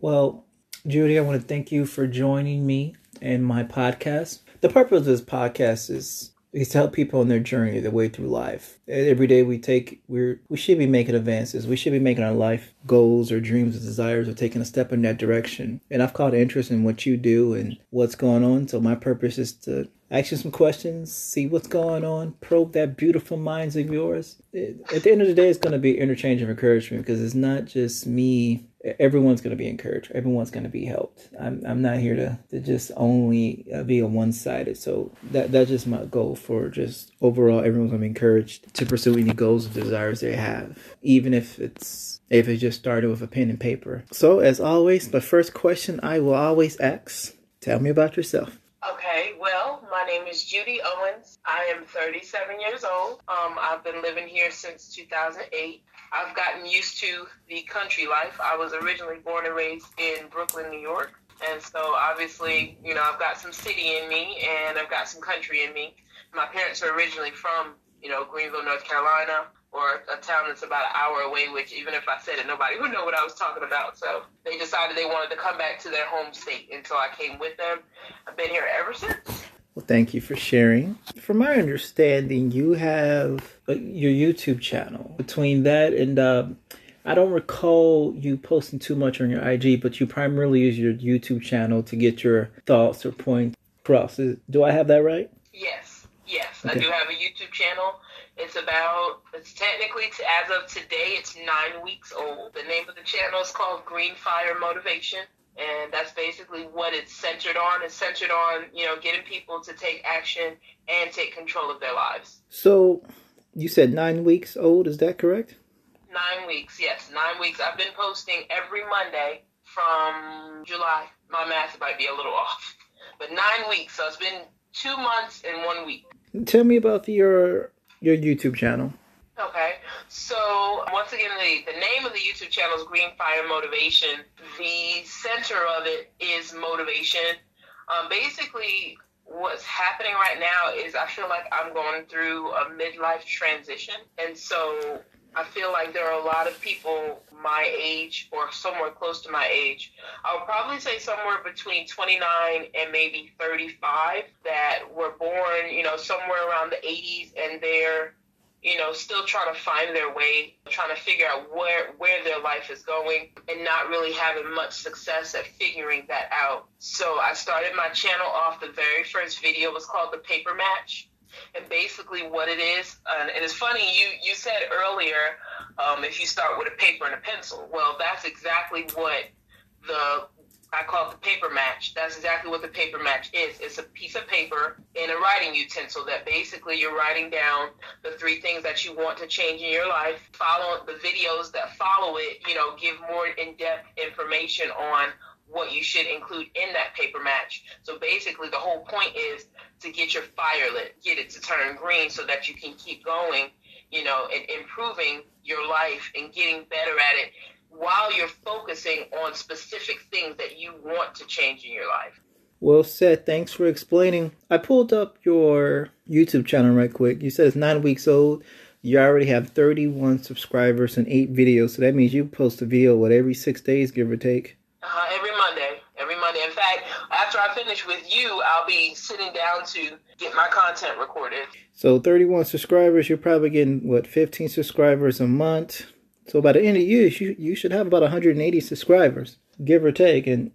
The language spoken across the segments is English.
Well, Judy, I want to thank you for joining me in my podcast. The purpose of this podcast is is to help people on their journey, their way through life. Every day we take, we're we should be making advances. We should be making our life goals or dreams or desires or taking a step in that direction. And I've caught interest in what you do and what's going on. So my purpose is to ask you some questions, see what's going on, probe that beautiful minds of yours. At the end of the day, it's going to be interchange of encouragement because it's not just me everyone's going to be encouraged. Everyone's going to be helped. I'm, I'm not here to, to just only uh, be a one sided. So that that's just my goal for just overall everyone's going to be encouraged to pursue any goals or desires they have, even if it's if it just started with a pen and paper. So as always, the first question I will always ask: Tell me about yourself. Okay, well, my name is Judy Owens. I am 37 years old. Um, I've been living here since 2008. I've gotten used to the country life. I was originally born and raised in Brooklyn, New York. And so obviously, you know, I've got some city in me and I've got some country in me. My parents are originally from, you know, Greenville, North Carolina, or a town that's about an hour away, which even if I said it, nobody would know what I was talking about. So they decided they wanted to come back to their home state. And so I came with them. I've been here ever since. Well, thank you for sharing. From my understanding, you have uh, your YouTube channel. Between that and uh, I don't recall you posting too much on your IG, but you primarily use your YouTube channel to get your thoughts or points across. Do I have that right? Yes, yes. Okay. I do have a YouTube channel. It's about, it's technically, as of today, it's nine weeks old. The name of the channel is called Green Fire Motivation and that's basically what it's centered on. It's centered on you know getting people to take action and take control of their lives. So, you said nine weeks old. Is that correct? Nine weeks, yes, nine weeks. I've been posting every Monday from July. My math might be a little off, but nine weeks. So it's been two months and one week. Tell me about your your YouTube channel. Okay. So once again, the, the name of the YouTube channel is Green Fire Motivation. The center of it is motivation. Um, basically, what's happening right now is I feel like I'm going through a midlife transition, and so I feel like there are a lot of people my age or somewhere close to my age. I would probably say somewhere between 29 and maybe 35 that were born, you know, somewhere around the 80s, and they're you know, still trying to find their way, trying to figure out where where their life is going, and not really having much success at figuring that out. So I started my channel off. The very first video was called the Paper Match, and basically what it is, and it's funny you you said earlier, um, if you start with a paper and a pencil, well, that's exactly what the I call it the paper match. That's exactly what the paper match is. It's a piece of paper and a writing utensil that basically you're writing down the three things that you want to change in your life. Follow the videos that follow it, you know, give more in-depth information on what you should include in that paper match. So basically the whole point is to get your fire lit, get it to turn green so that you can keep going, you know, and improving your life and getting better at it while you're focusing on specific things that you want to change in your life. Well said. Thanks for explaining. I pulled up your YouTube channel right quick. You said it's nine weeks old. You already have 31 subscribers and eight videos. So that means you post a video, what, every six days, give or take? Uh, every Monday. Every Monday. In fact, after I finish with you, I'll be sitting down to get my content recorded. So 31 subscribers, you're probably getting, what, 15 subscribers a month? So by the end of the year, you you should have about 180 subscribers, give or take. And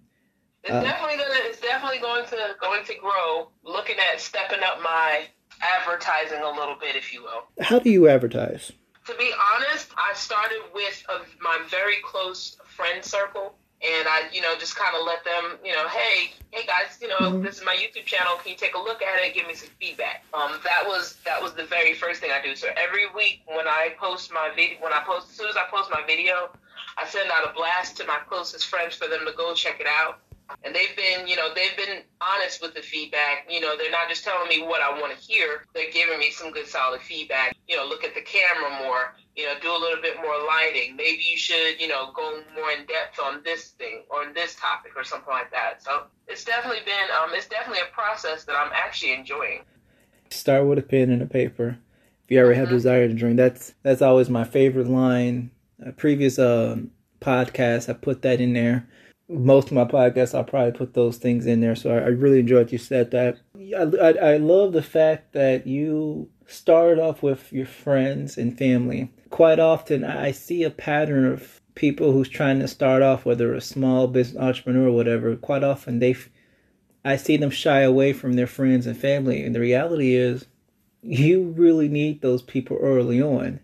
uh, it's definitely gonna it's definitely going to going to grow. Looking at stepping up my advertising a little bit, if you will. How do you advertise? To be honest, I started with a, my very close friend circle and I, you know, just kind of let them, you know, hey, hey guys, you know, mm-hmm. this is my YouTube channel. Can you take a look at it? Give me some feedback. Um, that was that was the very first thing I do. So every week when I post my video, when I post, as soon as I post my video, I send out a blast to my closest friends for them to go check it out. And they've been, you know, they've been honest with the feedback. You know, they're not just telling me what I want to hear. They're giving me some good solid feedback. You know, look at the camera more you know, do a little bit more lighting. Maybe you should, you know, go more in depth on this thing or on this topic or something like that. So it's definitely been, um, it's definitely a process that I'm actually enjoying. Start with a pen and a paper. If you ever mm-hmm. have desire to dream, that's that's always my favorite line. A previous uh, podcast, I put that in there. most of my podcasts, I'll probably put those things in there. So I, I really enjoyed you said that. I, I, I love the fact that you started off with your friends and family. Quite often, I see a pattern of people who's trying to start off, whether a small business entrepreneur or whatever. Quite often, they, I see them shy away from their friends and family. And the reality is, you really need those people early on.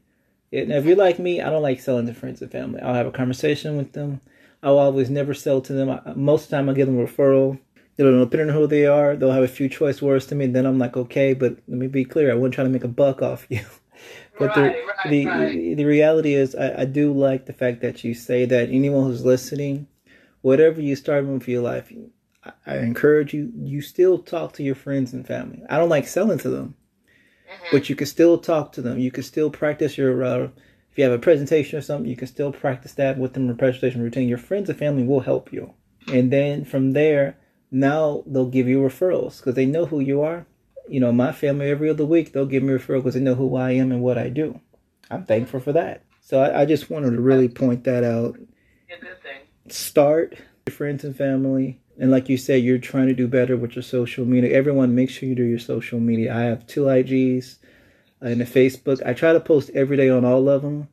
And if you're like me, I don't like selling to friends and family. I'll have a conversation with them. I'll always never sell to them. Most of the time, I give them a referral. They don't know, depending on who they are, they'll have a few choice words to me. Then I'm like, okay, but let me be clear. I wasn't trying to make a buck off you. But right, the, right, the, right. the reality is, I, I do like the fact that you say that anyone who's listening, whatever you start with your life, I, I encourage you, you still talk to your friends and family. I don't like selling to them but you can still talk to them. You can still practice your. Uh, if you have a presentation or something, you can still practice that with them. A presentation routine. Your friends and family will help you, and then from there, now they'll give you referrals because they know who you are. You know, my family every other week they'll give me referrals because they know who I am and what I do. I'm thankful for that. So I, I just wanted to really point that out. Good thing. Start your friends and family. And like you said, you're trying to do better with your social media. Everyone, make sure you do your social media. I have two IGs and a Facebook. I try to post every day on all of them.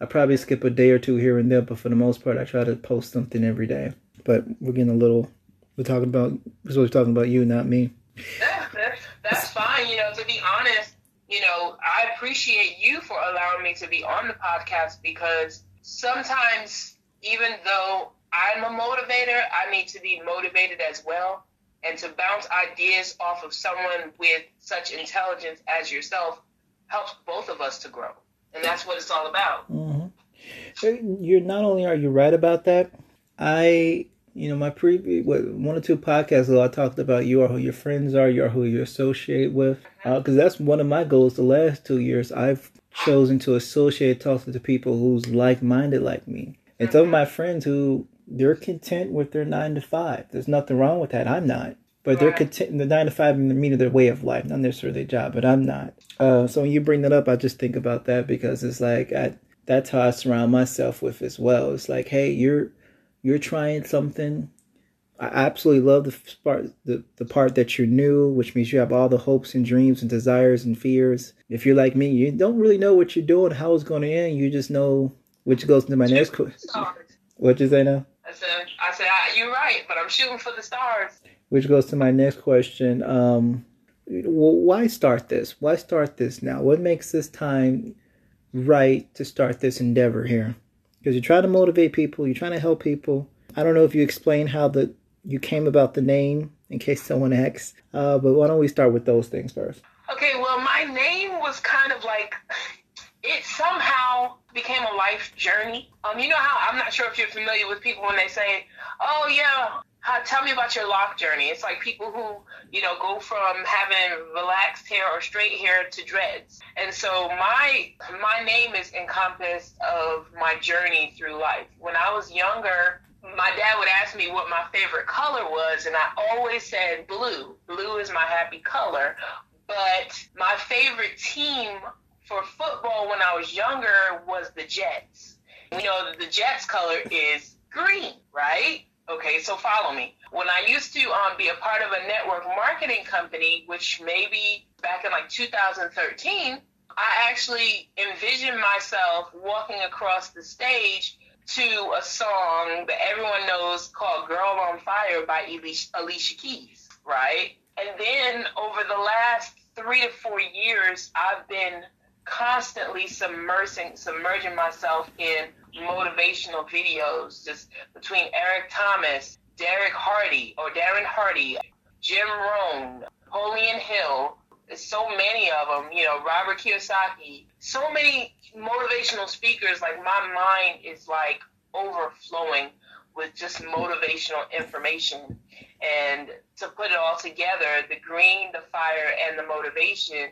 I probably skip a day or two here and there, but for the most part, I try to post something every day. But we're getting a little. We're talking about. We're supposed to be talking about you, not me. Yeah, that's, that's fine. You know, to be honest, you know, I appreciate you for allowing me to be on the podcast because sometimes, even though I'm a motivator, I need to be motivated as well. And to bounce ideas off of someone with such intelligence as yourself helps both of us to grow. And that's what it's all about. Mm-hmm. So you're not only are you right about that. I, you know, my previous one or two podcasts ago, I talked about you are who your friends are, you are who you associate with, because uh, that's one of my goals. The last two years, I've chosen to associate, talk to the people who's like-minded like me, and some of my friends who they're content with their nine to five. There's nothing wrong with that. I'm not. But they're content. The nine to five meaning of their way of life, not necessarily their job. But I'm not. Uh, so when you bring that up, I just think about that because it's like I, that's how I surround myself with as well. It's like, hey, you're you're trying something. I absolutely love the part the, the part that you're new, which means you have all the hopes and dreams and desires and fears. If you're like me, you don't really know what you're doing, how it's going to end. You just know, which goes into my next question. What you say now? I said, I said, you're right, but I'm shooting for the stars. Which goes to my next question. Um, why start this? Why start this now? What makes this time right to start this endeavor here? Because you're trying to motivate people, you're trying to help people. I don't know if you explain how the you came about the name in case someone asks, uh, but why don't we start with those things first? Okay, well, my name was kind of like it somehow became a life journey. Um, you know how I'm not sure if you're familiar with people when they say, "Oh yeah, uh, tell me about your lock journey." It's like people who you know go from having relaxed hair or straight hair to dreads. And so my my name is encompassed of my journey through life. When I was younger, my dad would ask me what my favorite color was, and I always said blue. Blue is my happy color. But my favorite team for football when I was younger was the Jets. You know, the Jets color is green, right? Okay, so follow me. When I used to um, be a part of a network marketing company, which maybe back in like 2013, I actually envisioned myself walking across the stage to a song that everyone knows called Girl on Fire by Alicia Keys, right? And then over the last three to four years, I've been constantly submersing, submerging myself in motivational videos, just between Eric Thomas, Derek Hardy, or Darren Hardy, Jim Rohn, Napoleon Hill. So many of them, you know, Robert Kiyosaki. So many motivational speakers. Like my mind is like overflowing with just motivational information. And to put it all together, the green, the fire, and the motivation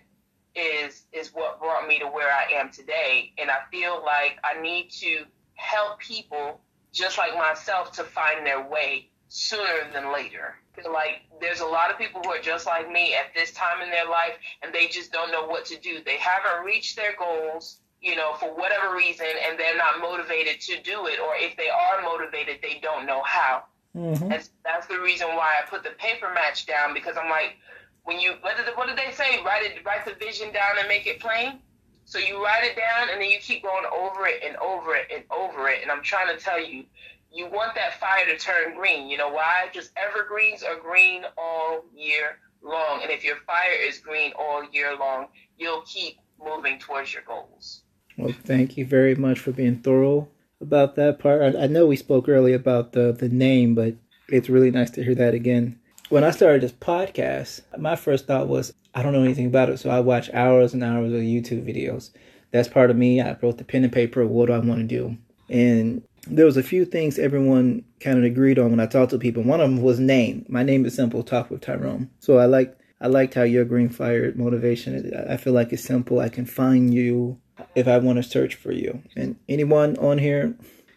is is what brought me to where I am today. And I feel like I need to help people just like myself to find their way sooner than later. Like there's a lot of people who are just like me at this time in their life and they just don't know what to do. They haven't reached their goals, you know, for whatever reason and they're not motivated to do it or if they are motivated, they don't know how. Mm-hmm. That's, that's the reason why I put the paper match down because I'm like, when you what did what did they say? Write it, write the vision down and make it plain. So you write it down and then you keep going over it and over it and over it. And I'm trying to tell you, you want that fire to turn green. You know why? Just evergreens are green all year long. And if your fire is green all year long, you'll keep moving towards your goals. Well, thank you very much for being thorough about that part. I, I know we spoke earlier about the, the name, but it's really nice to hear that again when I started this podcast, my first thought was, I don't know anything about it, so I watch hours and hours of YouTube videos. That's part of me. I wrote the pen and paper. What do I want to do? And there was a few things everyone kind of agreed on when I talked to people. One of them was name. My name is simple. Talk with Tyrone. So I like I liked how your green fire motivation. I feel like it's simple. I can find you if I want to search for you. And anyone on here,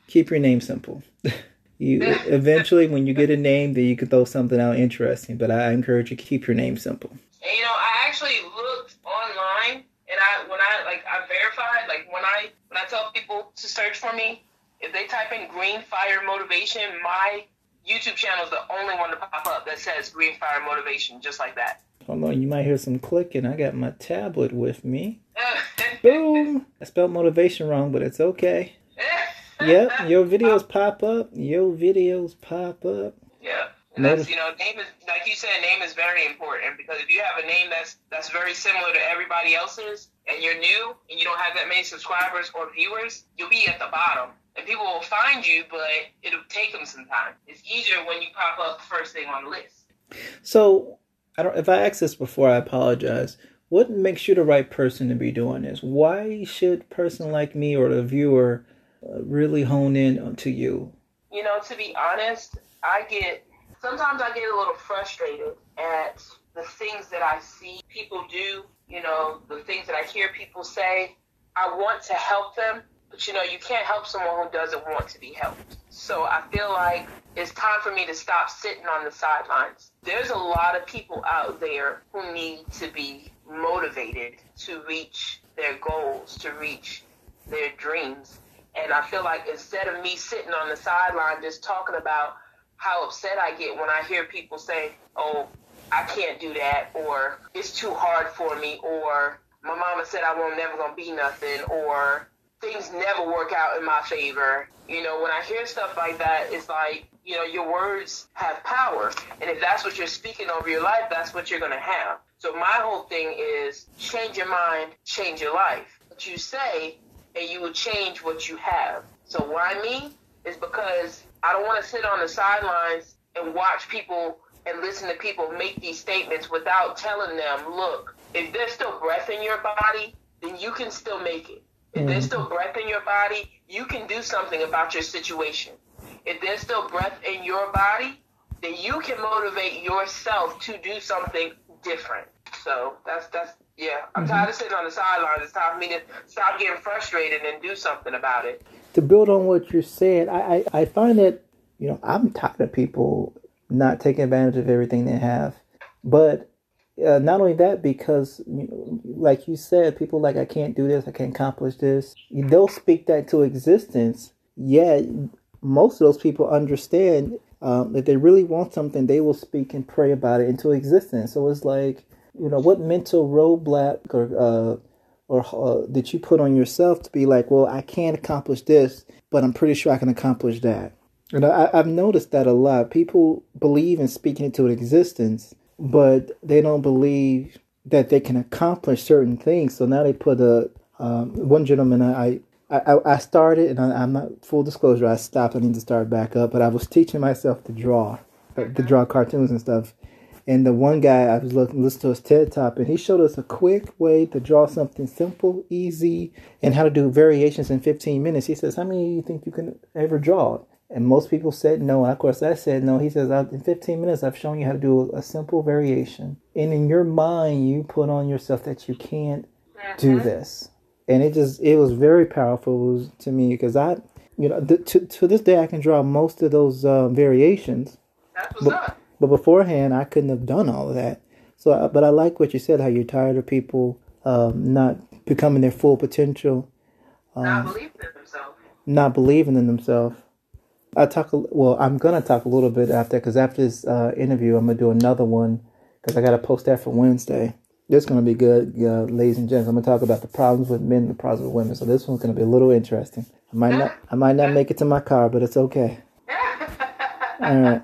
keep your name simple. You eventually, when you get a name, then you can throw something out interesting. But I encourage you to keep your name simple. And, you know, I actually looked online, and I when I like I verified like when I when I tell people to search for me, if they type in Green Fire Motivation, my YouTube channel is the only one to pop up that says Green Fire Motivation, just like that. Hold on, you might hear some clicking. I got my tablet with me. Boom! I spelled motivation wrong, but it's okay yep, your videos pop up. Your videos pop up. Yeah. And that's, you know, name is like you said, name is very important because if you have a name that's that's very similar to everybody else's, and you're new and you don't have that many subscribers or viewers, you'll be at the bottom, and people will find you, but it'll take them some time. It's easier when you pop up first thing on the list. So, I don't. If I asked this before, I apologize. What makes you the right person to be doing this? Why should a person like me or the viewer really hone in onto you? You know, to be honest, I get sometimes I get a little frustrated at the things that I see people do, you know, the things that I hear people say. I want to help them, but you know, you can't help someone who doesn't want to be helped. So I feel like it's time for me to stop sitting on the sidelines. There's a lot of people out there who need to be motivated to reach their goals, to reach their dreams. And I feel like instead of me sitting on the sideline just talking about how upset I get when I hear people say, oh, I can't do that, or it's too hard for me, or my mama said I won't never gonna be nothing, or things never work out in my favor. You know, when I hear stuff like that, it's like, you know, your words have power. And if that's what you're speaking over your life, that's what you're gonna have. So my whole thing is change your mind, change your life. What you say and you will change what you have. So why me? Is because I don't want to sit on the sidelines and watch people and listen to people make these statements without telling them, look, if there's still breath in your body, then you can still make it. If there's mm. still breath in your body, you can do something about your situation. If there's still breath in your body, then you can motivate yourself to do something different. So that's that's yeah, I'm mm-hmm. tired of sitting on the sidelines. It's time for me to stop getting frustrated and do something about it. To build on what you're saying, I, I, I find that, you know, I'm tired of people not taking advantage of everything they have. But uh, not only that, because, you know, like you said, people like, I can't do this, I can't accomplish this. They'll speak that to existence. Yet, most of those people understand um, if they really want something, they will speak and pray about it into existence. So it's like, you know, what mental roadblock or uh, or uh, that you put on yourself to be like, well, I can't accomplish this, but I'm pretty sure I can accomplish that. And I, I've noticed that a lot. People believe in speaking into existence, but they don't believe that they can accomplish certain things. So now they put a um, one gentleman I I, I started and I, am not full disclosure. I stopped. I need to start back up. But I was teaching myself to draw, to draw cartoons and stuff. And the one guy I was looking listening to his TED Talk, and he showed us a quick way to draw something simple, easy, and how to do variations in 15 minutes. He says, "How many do you think you can ever draw?" And most people said no. And of course, I said no. He says, "In 15 minutes, I've shown you how to do a simple variation." And in your mind, you put on yourself that you can't do mm-hmm. this, and it just it was very powerful to me because I, you know, to to this day, I can draw most of those uh, variations. That's what's but, up but beforehand, I couldn't have done all of that. So, but I like what you said, how you're tired of people um, not becoming their full potential. Um, not believing in themselves. Not believing in themselves. I talk. Well, I'm gonna talk a little bit after because after this uh, interview, I'm gonna do another one because I gotta post that for Wednesday. This is gonna be good, uh, ladies and gents. I'm gonna talk about the problems with men, and the problems with women. So this one's gonna be a little interesting. I might not, I might not make it to my car, but it's okay. All right.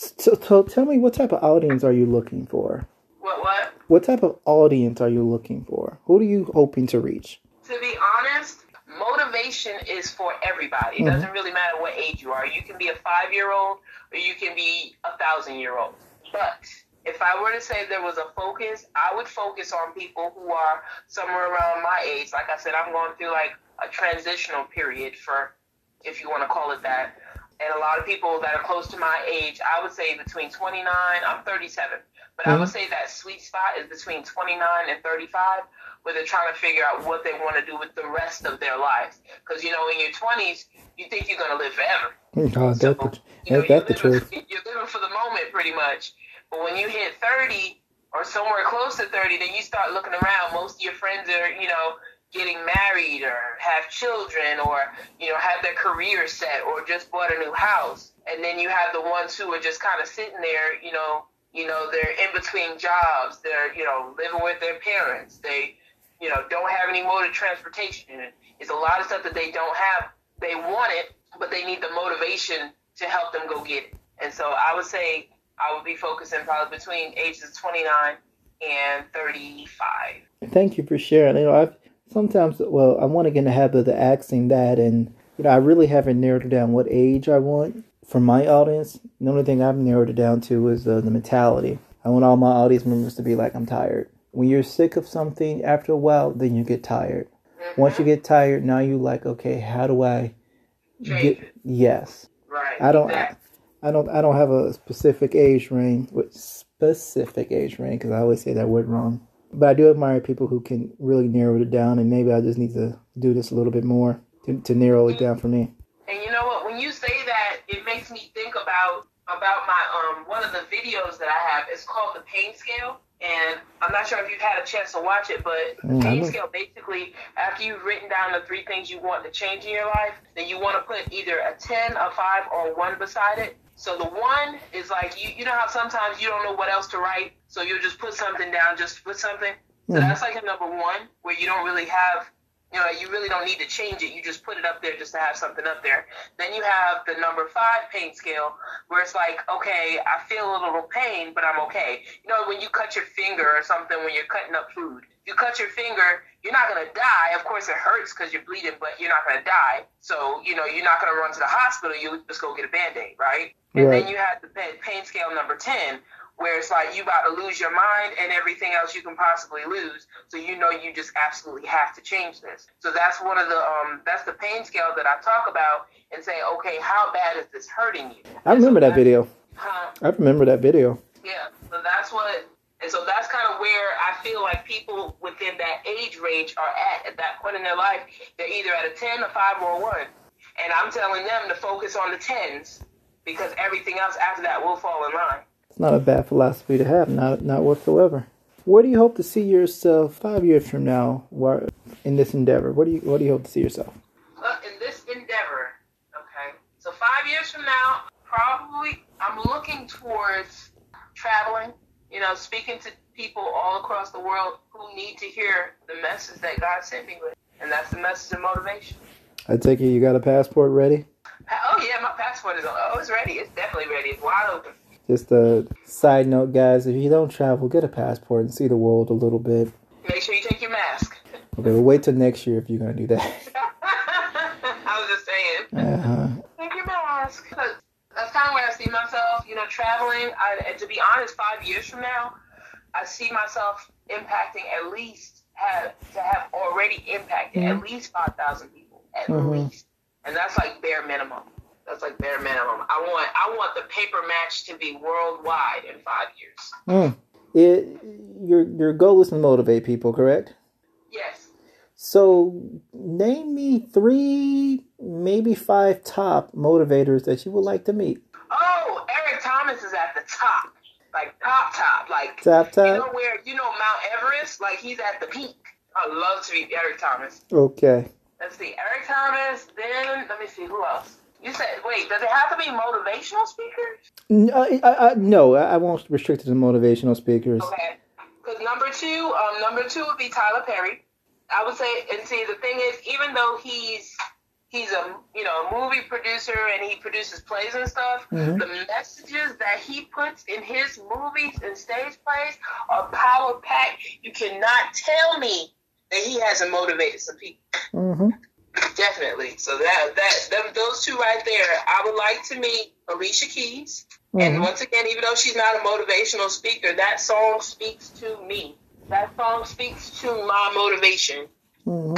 So, so tell me, what type of audience are you looking for? What? What? What type of audience are you looking for? Who are you hoping to reach? To be honest, motivation is for everybody. It Mhm. doesn't really matter what age you are. You can be a five year old or you can be a thousand year old. But if I were to say there was a focus, I would focus on people who are somewhere around my age. Like I said, I'm going through like a transitional period for, if you want to call it that. And a lot of people that are close to my age, I would say between 29, I'm 37, but I would mm-hmm. say that sweet spot is between 29 and 35 where they're trying to figure out what they want to do with the rest of their lives. Because you know, in your twenties, you think you're gonna live forever. Oh, So, that's the, you know, the truth. you're living for the moment, pretty much. But when you hit thirty or somewhere close to thirty, then you start looking around. Most of your friends are, you know, getting married or have children or you know have their career set or just bought a new house. And then you have the ones who are just kind of sitting there, you know. You know, they're in between jobs. They're, you know, living with their parents. They, you know, don't have any mode of transportation. It's a lot of stuff that they don't have. They want it, but they need the motivation to help them go get it. And so I would say I would be focusing probably between ages 29 and 35. Thank you for sharing. You know, I've sometimes, well, I want to get in the habit of asking that, and you know, I really haven't narrowed down what age I want for my audience. The only thing I've narrowed it down to is uh, the mentality. I want all my audience members to be like, I'm tired. When you're sick of something, after a while, then you get tired. Once you get tired, now you're like, okay, how do I Change get? it. Yes, Right. I don't. Exactly. I don't. I don't have a specific age range. With specific age range, because I always say that word wrong. But I do admire people who can really narrow it down, and maybe I just need to do this a little bit more to, to narrow it down for me. And you know what? When you say that, it makes me think about about my um one of the videos that I have. It's called the pain scale, and I'm not sure if you've had a chance to watch it, but the Mm, pain scale basically, after you've written down the three things you want to change in your life, then you want to put either a ten, a five, or a one beside it. So the one is like you you know how sometimes you don't know what else to write, so you'll just put something down just to put something. So Mhm. that's like a number one where you don't really have you know, you really don't need to change it. You just put it up there just to have something up there. Then you have the number five pain scale, where it's like, okay, I feel a little pain, but I'm okay. You know, when you cut your finger or something when you're cutting up food, you cut your finger, you're not gonna die. Of course, it hurts because you're bleeding, but you're not gonna die. So, you know, you're not gonna run to the hospital. You just go get a band aid, right? And Right. then you have the pain pain scale number ten, where it's like you about to lose your mind and everything else you can possibly lose. So you know you just absolutely have to change this. So that's one of the um that's the pain scale that I talk about and say, okay, how bad is this hurting you? I remember So that video. Huh? I remember that video. Yeah. So that's what and so that's kind of where I feel like people within that age range are at at that point in their life. They're either at a ten, a five, or a one. And I'm telling them to focus on the tens because everything else after that will fall in line. It's not a bad philosophy to have, not not whatsoever. Where do you hope to see yourself five years from now? In this endeavor? What do you What do you hope to see yourself? uh, in this endeavor, okay, so five years from now, probably I'm looking towards traveling, you know, speaking to people all across the world who need to hear the message that God sent me with. And that's the message of motivation. I take it you got a passport ready. Oh, yeah, my passport is, oh, it's ready. It's definitely ready. It's wide open. Just a side note, guys. If you don't travel, get a passport and see the world a little bit. Make sure you take your mask. Okay, we'll wait till next year if you're gonna do that. I was just saying. Uh huh. Take your mask. That's kind of where I see myself, you know, traveling. I, and to be honest, five years from now, I see myself impacting at least have to have already impacted at least five thousand people, at Mhm. least, and that's like bare minimum. That's like bare minimum. I want I want the paper match to be worldwide in five years. Mm. It your your goal is to motivate people, correct? Yes. So, name me three, maybe five top motivators that you would like to meet. Oh, Eric Thomas is at the top, like like Top you know where you know Mount Everest, like he's at the peak. I love to meet Eric Thomas. Okay. Let's see, Eric Thomas. Then let me see who else. You said, wait, does it have to be motivational speakers? N- I, I, I, no, I I won't restrict it to motivational speakers. Okay. Because number two, um, number two would be Tyler Perry. I would say, and see, the thing is, even though he's he's a you know a movie producer and he produces plays and stuff, Mhm. the messages that he puts in his movies and stage plays are power packed. You cannot tell me that he hasn't motivated some people. hmm Definitely. So that that them, those two right there, I would like to meet Alicia Keys. And Mhm. once again, even though she's not a motivational speaker, that song speaks to me. That song speaks to my motivation. hmm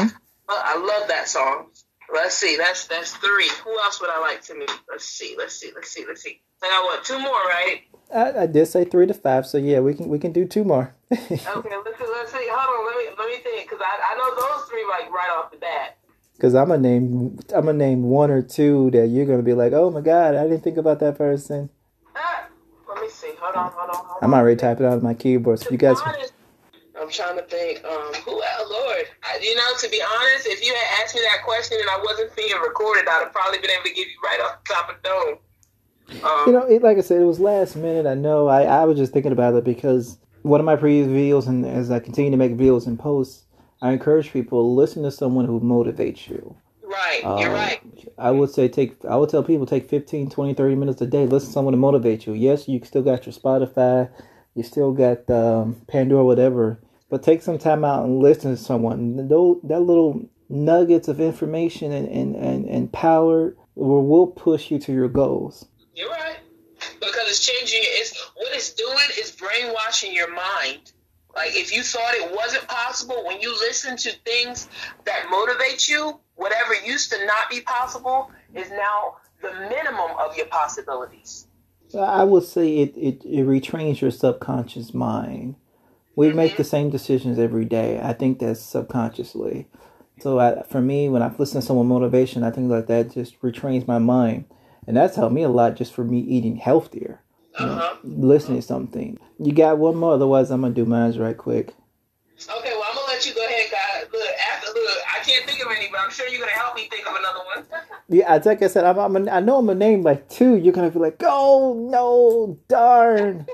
Uh, I love that song. Let's see. That's that's three. Who else would I like to meet? Let's see. Let's see. Let's see. Let's see. I got what? Two more, right? I, I did say three to five, so yeah, we can we can do two more. Okay. Let's see. Let's see. Hold on. Let me let me think, because I I know those three like right off the bat. Because I'm gonna name I'm gonna name one or two that you're gonna be like, oh my god, I didn't think about that person. Ah, let me see. Hold on. Hold on. Hold. I'm already typing out on my keyboard, so you guys. honest, I'm trying to think. Um, who else? Lord, I, you know, to be honest, if you had asked me that question and I wasn't being recorded, I'd have probably been able to give you right off the top of the dome. Um, You know, it, like I said, it was last minute. I know. I, I was just thinking about it because one of my previous videos, and as I continue to make videos and posts, I encourage people to listen to someone who motivates you. right, you're Um, right. I would say take. I would tell people take 15, 20, 30 minutes a day. Listen to someone to motivate you. Yes, you still got your Spotify, you still got um, Pandora, whatever. But take some time out and listen to someone. Those that little nuggets of information and and and, and power will, will push you to your goals. You're right. Because it's changing. It's what it's doing is brainwashing your mind. Like if you thought it wasn't possible, when you listen to things that motivate you, whatever used to not be possible is now the minimum of your possibilities. I would say it, it, it retrains your subconscious mind. We make the same decisions every day. I think that's subconsciously. So I, for me, when I listen to someone motivation, I think like that just retrains my mind, and that's helped me a lot just for me eating healthier. You know, Uh-huh. listening to something. You got one more, otherwise I'm gonna do mine right quick. Okay, well I'm gonna let you go ahead, guys. Look, after look, I can't think of any, but I'm sure you're gonna help me think of another one. Yeah, like I said, I'm, I'm I know I'm gonna name like two. You're gonna be like, oh no, darn.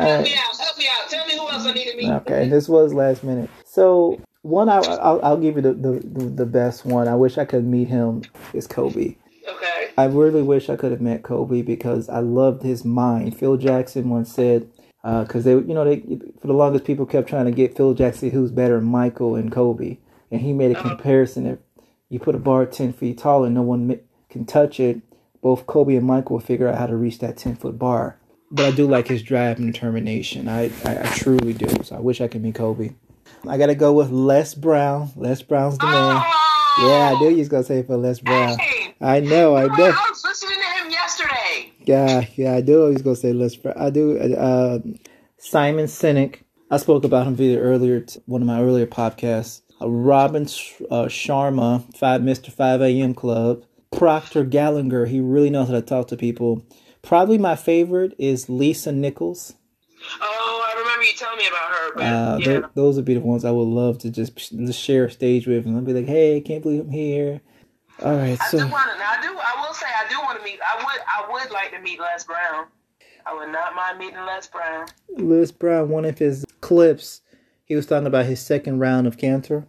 Help me out, help me out. Tell me who else I need to meet. Okay, and this was last minute. So one, I, I'll, I'll give you the, the, the, best one. I wish I could meet him. Is Kobe. Okay. I really wish I could have met Kobe because I loved his mind. Phil Jackson once said, because they, you know, they for the longest people kept trying to get Phil Jackson who's better, Michael and Kobe, and he made a Uh-huh. comparison. If you put a bar ten feet tall and no one can touch it, both Kobe and Michael will figure out how to reach that ten foot bar. But I do like his drive and determination. I, I, I truly do. So I wish I could meet Kobe. I gotta go with Les Brown. Les Brown's the man. Yeah, I knew you was gonna say for Les Brown. Hey, I know, I do. I was listening to him yesterday. Yeah, yeah, I do. Was gonna say Les Brown. I do. Uh, Simon Sinek. I spoke about him via earlier, one of my earlier podcasts. Uh, Robin uh, Sharma, Five Mr. Five A.M. Club. Proctor Gallagher. He really knows how to talk to people. Probably my favorite is Lisa Nichols. Oh, I remember you telling me about her. But Uh, yeah. tho- those would be the ones I would love to just, just share a stage with, and I'd be like, "Hey, can't believe I'm here." All right, I so do want to. I do. I will say I do want to meet. I would. I would like to meet Les Brown. I would not mind meeting Les Brown. Les Brown, one of his clips, he was talking about his second round of cancer.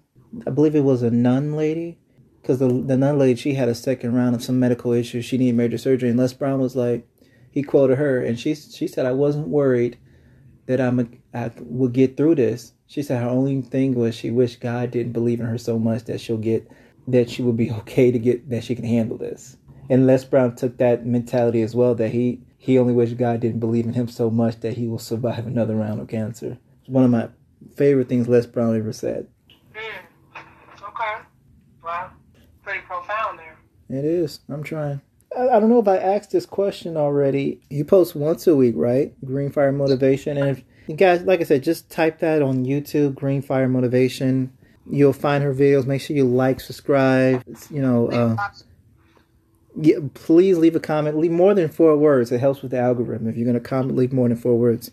I believe it was a nun lady, because the the nun lady she had a second round of some medical issues. She needed major surgery, and Les Brown was like, he quoted her, and she she said, "I wasn't worried that I'm a, I would get through this." She said her only thing was she wished God didn't believe in her so much that she'll get that she would be okay to get that she can handle this. And Les Brown took that mentality as well that he he only wished God didn't believe in him so much that he will survive another round of cancer. It's one of my favorite things Les Brown ever said. Mm. Okay. Wow. Pretty profound there. It is. I'm trying. I, don't know if I asked this question already. You post once a week, right? Green Fire Motivation. And if you guys, like I said, just type that on YouTube, Green Fire Motivation. You'll find her videos. Make sure you like, subscribe. You know, uh, yeah, please leave a comment. Leave more than four words. It helps with the algorithm. If you're going to comment, leave more than four words.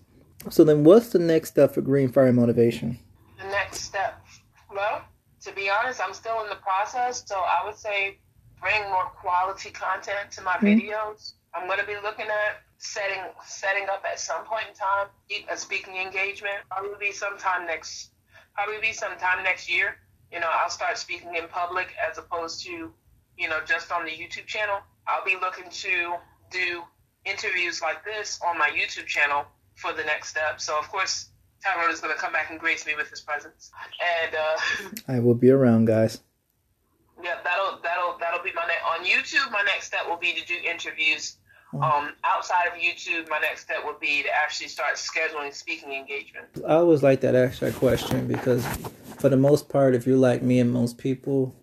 So then, what's the next step for Green Fire Motivation? the next step? Well, to be honest, I'm still in the process, so I would say bring more quality content to my Mhm. videos. I'm going to be looking at setting setting up at some point in time a speaking engagement. Probably be sometime next probably be sometime next year. You know, I'll start speaking in public as opposed to, you know, just on the YouTube channel. I'll be looking to do interviews like this on my YouTube channel for the next step. So of course Tyrone is going to come back and grace me with his presence, and uh, I will be around, guys. Yeah, that'll that'll that'll be my next on YouTube. My next step will be to do interviews. Mm. Um, outside of YouTube, my next step would be to actually start scheduling speaking engagements. I always like that extra question because, for the most part, if you're like me and most people,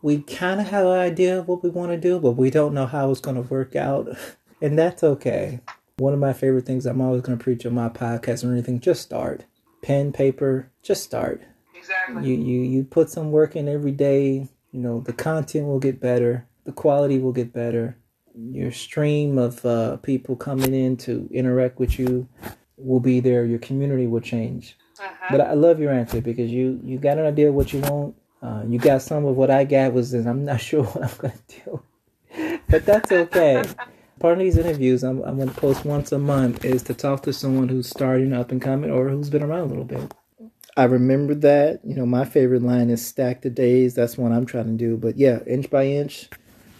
we kind of have an idea of what we want to do, but we don't know how it's going to work out. And that's okay. One of my favorite things I'm always going to preach on my podcast or anything just start. Pen, paper, just start. Exactly. You, you, you put some work in every day, you know, the content will get better, the quality will get better. Your stream of uh, people coming in to interact with you will be there. Your community will change. Mhm. But I love your answer because you you got an idea of what you want. Uh, you got some of what I got was that I'm not sure what I'm gonna do, but that's okay. Part of these interviews I'm I'm gonna post once a month is to talk to someone who's starting up and coming or who's been around a little bit. I remember that. You know, my favorite line is stack the days. That's what I'm trying to do. But yeah, inch by inch,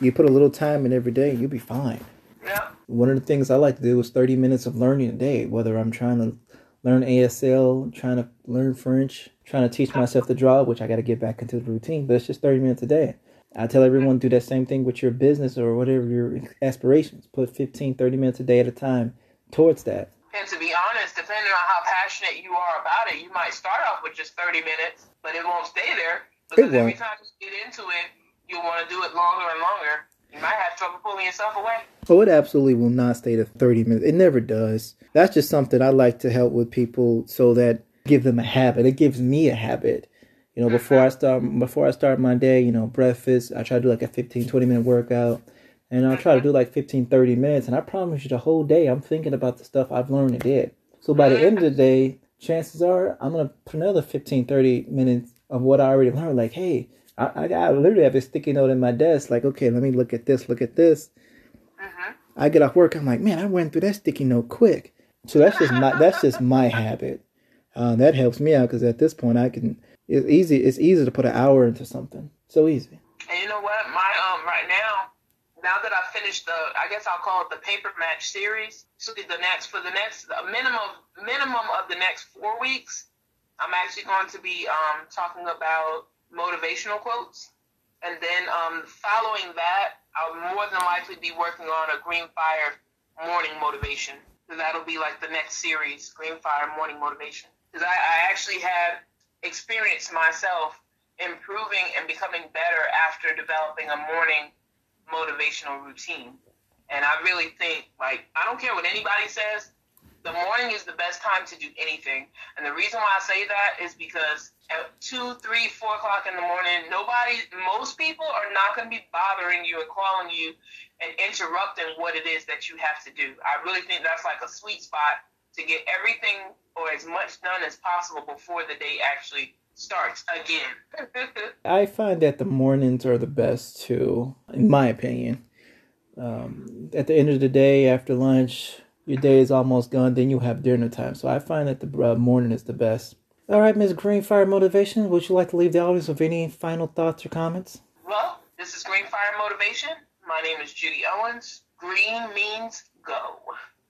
you put a little time in every day, you'll be fine. Yeah. One of the things I like to do is 30 minutes of learning a day, whether I'm trying to learn ASL, trying to learn French, trying to teach myself to draw, which I got to get back into the routine, but it's just 30 minutes a day. I tell everyone do that same thing with your business or whatever your aspirations. Put 15, 30 minutes a day at a time towards that. And to be honest, depending on how passionate you are about it, you might start off with just 30 minutes, but it won't stay there. Because every time you get into it, you want to do it longer and longer. You might have trouble pulling yourself away. Oh, it absolutely will not stay to 30 minutes. It never does. That's just something I like to help with people so that give them a habit. It gives me a habit. You know, before I mm-hmm. start before I start my day, you know, breakfast, I try to do like a 15 20 minute workout. And I'll try to mm-hmm. do like 15 30 minutes and I promise you the whole day I'm thinking about the stuff I've learned and did. So by the end of the day, chances are I'm going to put another 15 30 minutes of what I already learned like, "Hey, I, I got I literally have a sticky note in my desk like, okay, let me look at this, look at this." hmm I get off work, I'm like, man, I went through that sticky note quick. So that's just my that's just my habit. Uh, that helps me out because at this point I can. It's easy. It's easy to put an hour into something. So easy. And you know what? My um right now, now that I finished the, I guess I'll call it the paper match series. So the next for the next a minimum minimum of the next four weeks, I'm actually going to be um talking about motivational quotes, and then um following that, I'll more than likely be working on a Green Fire morning motivation. So that'll be like the next series, Green Fire morning motivation. Because I, I actually had experienced myself improving and becoming better after developing a morning motivational routine. And I really think, like, I don't care what anybody says, the morning is the best time to do anything. And the reason why I say that is because at two, three, four o'clock in the morning, nobody, most people are not going to be bothering you and calling you and interrupting what it is that you have to do. I really think that's like a sweet spot to get everything or as much done as possible before the day actually starts again. I find that the mornings are the best too, in my opinion. Um, at the end of the day, after lunch, your day is almost gone. Then you have dinner time. So I find that the uh, morning is the best. All right, Ms. Greenfire Motivation, would you like to leave the audience with any final thoughts or comments? well, this is Green Fire Motivation. My name is Judy Owens. Green means go.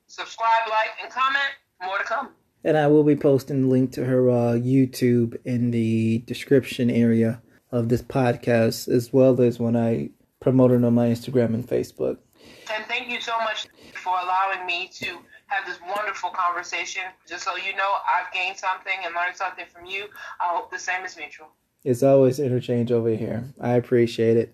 Subscribe, like, and comment. More to come. And I will be posting the link to her uh, YouTube in the description area of this podcast, as well as when I promote it on my Instagram and Facebook. And thank you so much for allowing me to have this wonderful conversation. Just so you know, I've gained something and learned something from you. I hope the same is mutual. It's always interchange over here. I appreciate it.